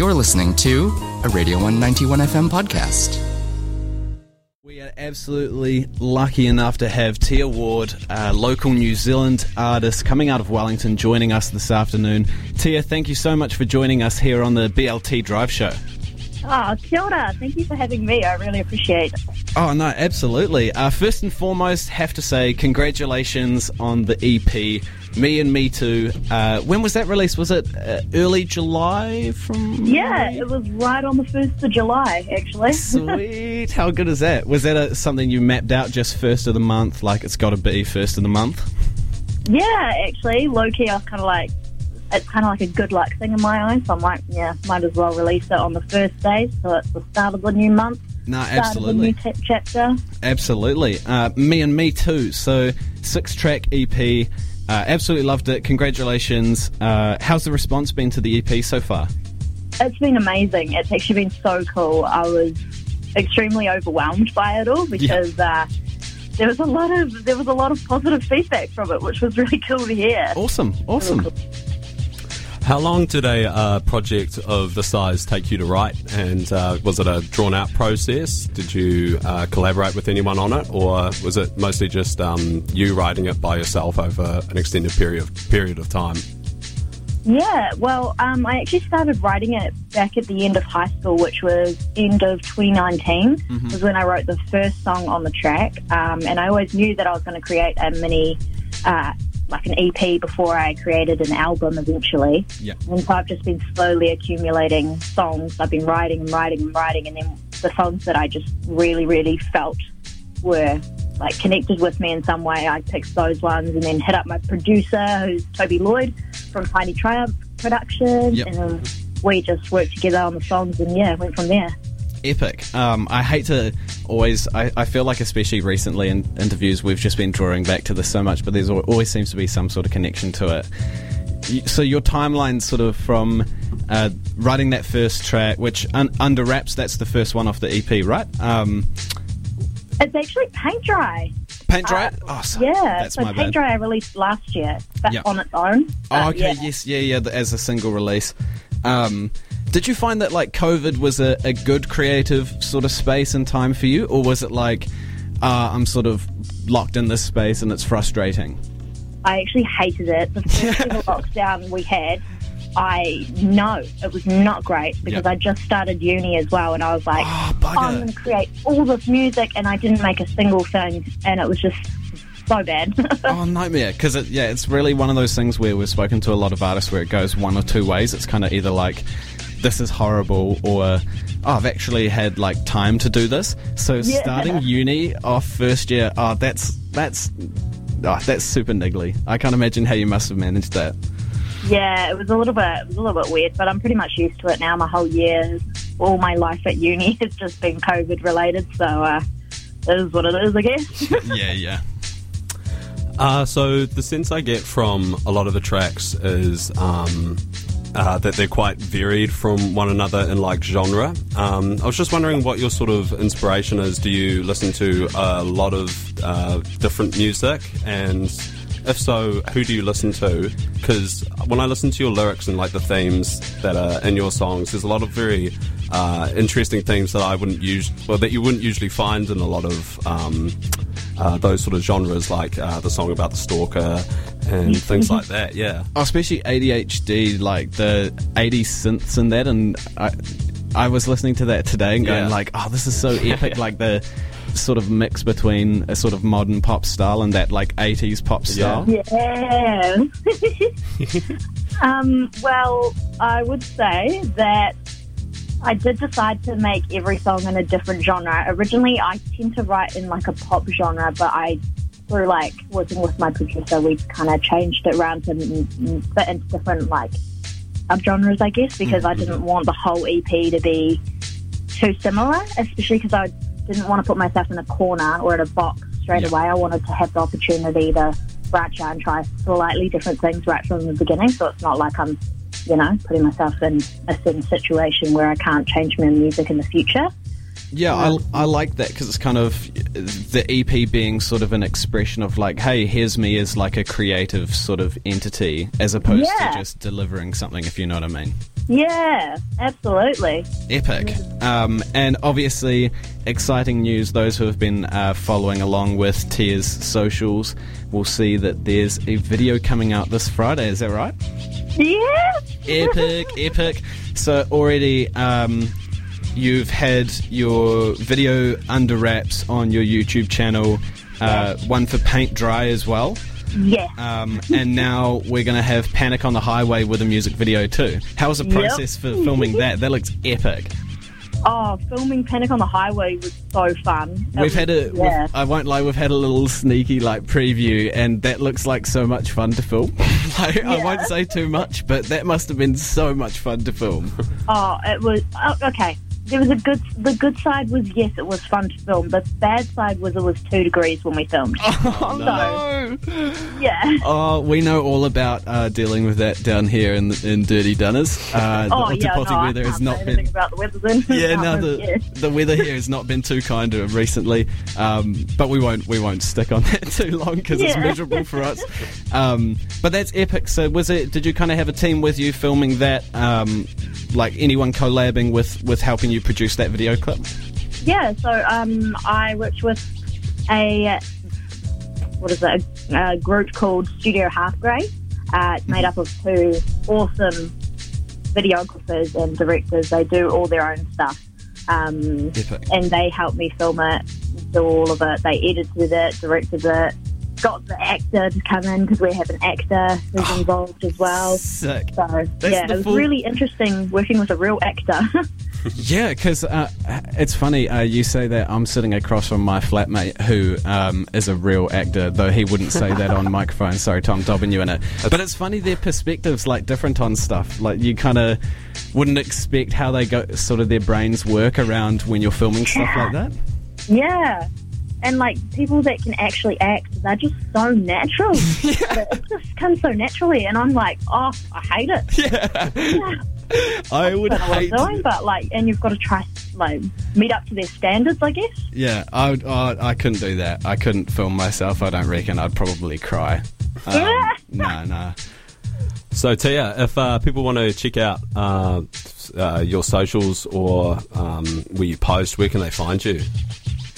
You're listening to a Radio 191 FM podcast. We are absolutely lucky enough to have Tia Ward, a local New Zealand artist coming out of Wellington, joining us this afternoon. Tia, thank you so much for joining us here on the BLT Drive Show. Oh, kia ora. Thank you for having me. I really appreciate it. Oh, no, absolutely. Uh, first and foremost, have to say congratulations on the EP, Me and Me Too. Uh, when was that released? Was it uh, early July from. Yeah, it was right on the 1st of July, actually. Sweet. How good is that? Was that a, something you mapped out just first of the month, like it's got to be first of the month? yeah, actually, low key, I was kind of like, it's kind of like a good luck thing in my eyes. So I'm like, yeah, might as well release it on the first day. So it's the start of the new month, No, start of the absolutely. new t- chapter. Absolutely. Uh, me and me too. So, six track EP. Uh, absolutely loved it. Congratulations. Uh, how's the response been to the EP so far? It's been amazing. It's actually been so cool. I was extremely overwhelmed by it all because uh, there was a lot of there was a lot of positive feedback from it, which was really cool to hear. Awesome. Awesome. How long did a uh, project of the size take you to write? And uh, was it a drawn out process? Did you uh, collaborate with anyone on it? Or was it mostly just um, you writing it by yourself over an extended period of, period of time? Yeah, well, um, I actually started writing it back at the end of high school, which was end of 2019, was when I wrote the first song on the track. Um, and I always knew that I was going to create a mini, uh, like an EP before I created an album eventually. Yeah. And so I've just been slowly accumulating songs. I've been writing and writing and writing, and then the songs that I just really, really felt were like connected with me in some way. I picked those ones and then hit up my producer, who's Toby Lloyd from Tiny Triumph Productions, Yep. and we just worked together on the songs, and yeah, went from there. Epic. Um, I hate to always. I, I feel like, especially recently in interviews, we've just been drawing back to this so much, but there's always seems to be some sort of connection to it. So your timeline, sort of from uh, writing that first track, which un- under wraps, that's the first one off the EP, right? Um, It's actually Paint Dry. Paint dry. Uh, oh, so, Yeah, that's so my Paint bad. Dry I released last year, but Yep. on its own. Oh, okay. Yeah. Yes. Yeah. Yeah. As a single release. Um, did you find that like COVID was a, a good creative sort of space and time for you, or was it like uh, I'm sort of locked in this space and it's frustrating? I actually hated it. The first lockdown we had, I know it was not great because Yep. I just started uni as well, and I was like, Oh, bugger. I'm going to create all this music, and I didn't make a single thing, and it was just so bad. oh, nightmare! Because it, yeah, it's really one of those things where we've spoken to a lot of artists where it goes one or two ways. It's kind of either like this is horrible or oh, I've actually had like time to do this. So Yeah. starting uni off first year, oh, that's that's oh, that's super niggly. I can't imagine how you must have managed that. yeah, it was a little bit, it was a little bit weird, but I'm pretty much used to it now. My whole year, all my life at uni has just been COVID related, so uh, it is what it is, I guess. yeah, yeah. Uh, so the sense I get from a lot of the tracks is um, uh, that they're quite varied from one another in like genre. Um, I was just wondering what your sort of inspiration is. Do you listen to a lot of uh, different music, and if so, who do you listen to? Because when I listen to your lyrics and like the themes that are in your songs, there's a lot of very uh, interesting themes that I wouldn't use, well, that you wouldn't usually find in a lot of. Um, uh, those sort of genres, like uh, the song about the stalker and things like that. Yeah, Oh, especially ADHD, like the 80s synths and that, and I, I was listening to that today and going Yeah. like, oh, this is so epic, like the sort of mix between a sort of modern pop style and that like 80s pop style. Yeah. um, well, I would say that I did decide to make every song in a different genre. Originally, I tend to write in like a pop genre, but I, through like working with my producer, we kind of changed it around to fit into different like subgenres, I guess, because I mm-hmm. didn't want the whole EP to be too similar, especially because I didn't want to put myself in a corner or in a box straight away. I wanted to have the opportunity to branch out and try slightly different things right from the beginning. So it's not like I'm, you know, putting myself in a certain situation where I can't change my music in the future. Yeah, I, I like that because it's kind of the EP being sort of an expression of like, hey, here's me as like a creative sort of entity as opposed Yeah. to just delivering something, if you know what I mean. Yeah, absolutely. Epic. Um, and obviously, exciting news. Those who have been uh, following along with Tia's socials will see that there's a video coming out this Friday. Is that right? Yeah. Epic, epic. So already, um, you've had your video under wraps on your YouTube channel. Uh, one for Paint Dry as well. Yeah. Um, and now we're going to have Panic on the Highway with a music video too. How was the Yep. process for filming that? That looks epic. Oh, filming Panic on the Highway was so fun. It We've had a. yeah. I won't lie. We've had a little sneaky like preview, and that looks like so much fun to film. like, I won't say too much, but that must have been so much fun to film. Oh, it was oh, okay. There was a good. The good side was yes, it was fun to film. The bad side was it was two degrees when we filmed. oh no. Yeah. Oh, we know all about uh, dealing with that down here in in Dirty Dunners. Uh, the Oh yeah. No, Ōtepoti I weather has not been. about the weather then. Yeah, no, the, yeah. the weather here has not been too kind to recently, um, but we won't we won't stick on that too long because it's miserable for us. Um, but that's epic. So was it? Did you kind of have a team with you filming that? Um, like anyone collabing with with helping you produce that video clip? Yeah, so um, I worked with a what is it? A, a group called Studio Half Grey. Uh, it's made up of two awesome videographers and directors. They do all their own stuff, um, and they helped me film it, do all of it. They edited it, directed it, got the actor to come in because we have an actor who's involved as well. Sick. So That's yeah, it was full- really interesting working with a real actor. Yeah, because uh, it's funny. Uh, you say that I'm sitting across from my flatmate who um, is a real actor, though he wouldn't say that on microphone. Sorry, Tom, dobbing you in it. But it's funny their perspectives like different on stuff. Like you kind of wouldn't expect how they go, sort of their brains work around when you're filming stuff like that. Yeah. And like people that can actually act, they're just so natural. It just comes so naturally, and I'm like, oh, I hate it. Yeah, I would I don't know what I'm hate. doing, but like, and you've got to try like meet up to their standards, I guess. Yeah, I would, oh, I couldn't do that. I couldn't film myself. I don't reckon. I'd probably cry. Um, no, no. So Tia, if uh, people want to check out uh, uh, your socials or um, where you post, where can they find you?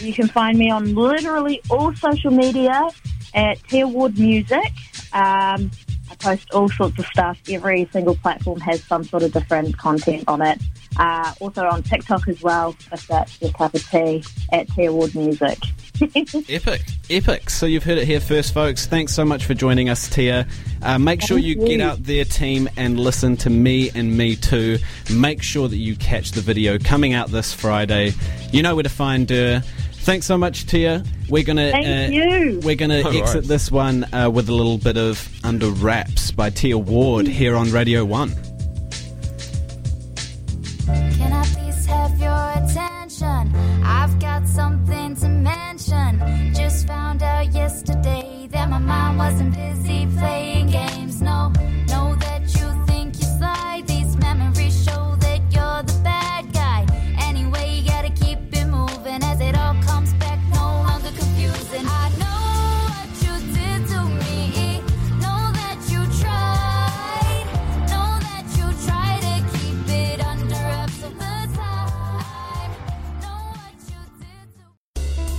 You can find me on literally all social media at Tia Ward Music. Um, I post all sorts of stuff. Every single platform has some sort of different content on it. Uh, also on TikTok as well, if that's your cup of tea, at Tia Ward Music. Epic, epic. So you've heard it here first, folks. Thanks so much for joining us, Tia. Uh, make sure you you. get out there, team, and listen to me and me too. Make sure that you catch the video coming out this Friday. You know where to find her. Thanks so much, Tia. We're gonna Thank uh, you. we're gonna No exit worries. this one uh, with a little bit of Under Wraps by Tia Ward here on Radio One. Can I please have your attention? I've got something to mention. Just found out yesterday that my mind wasn't busy playing games. No,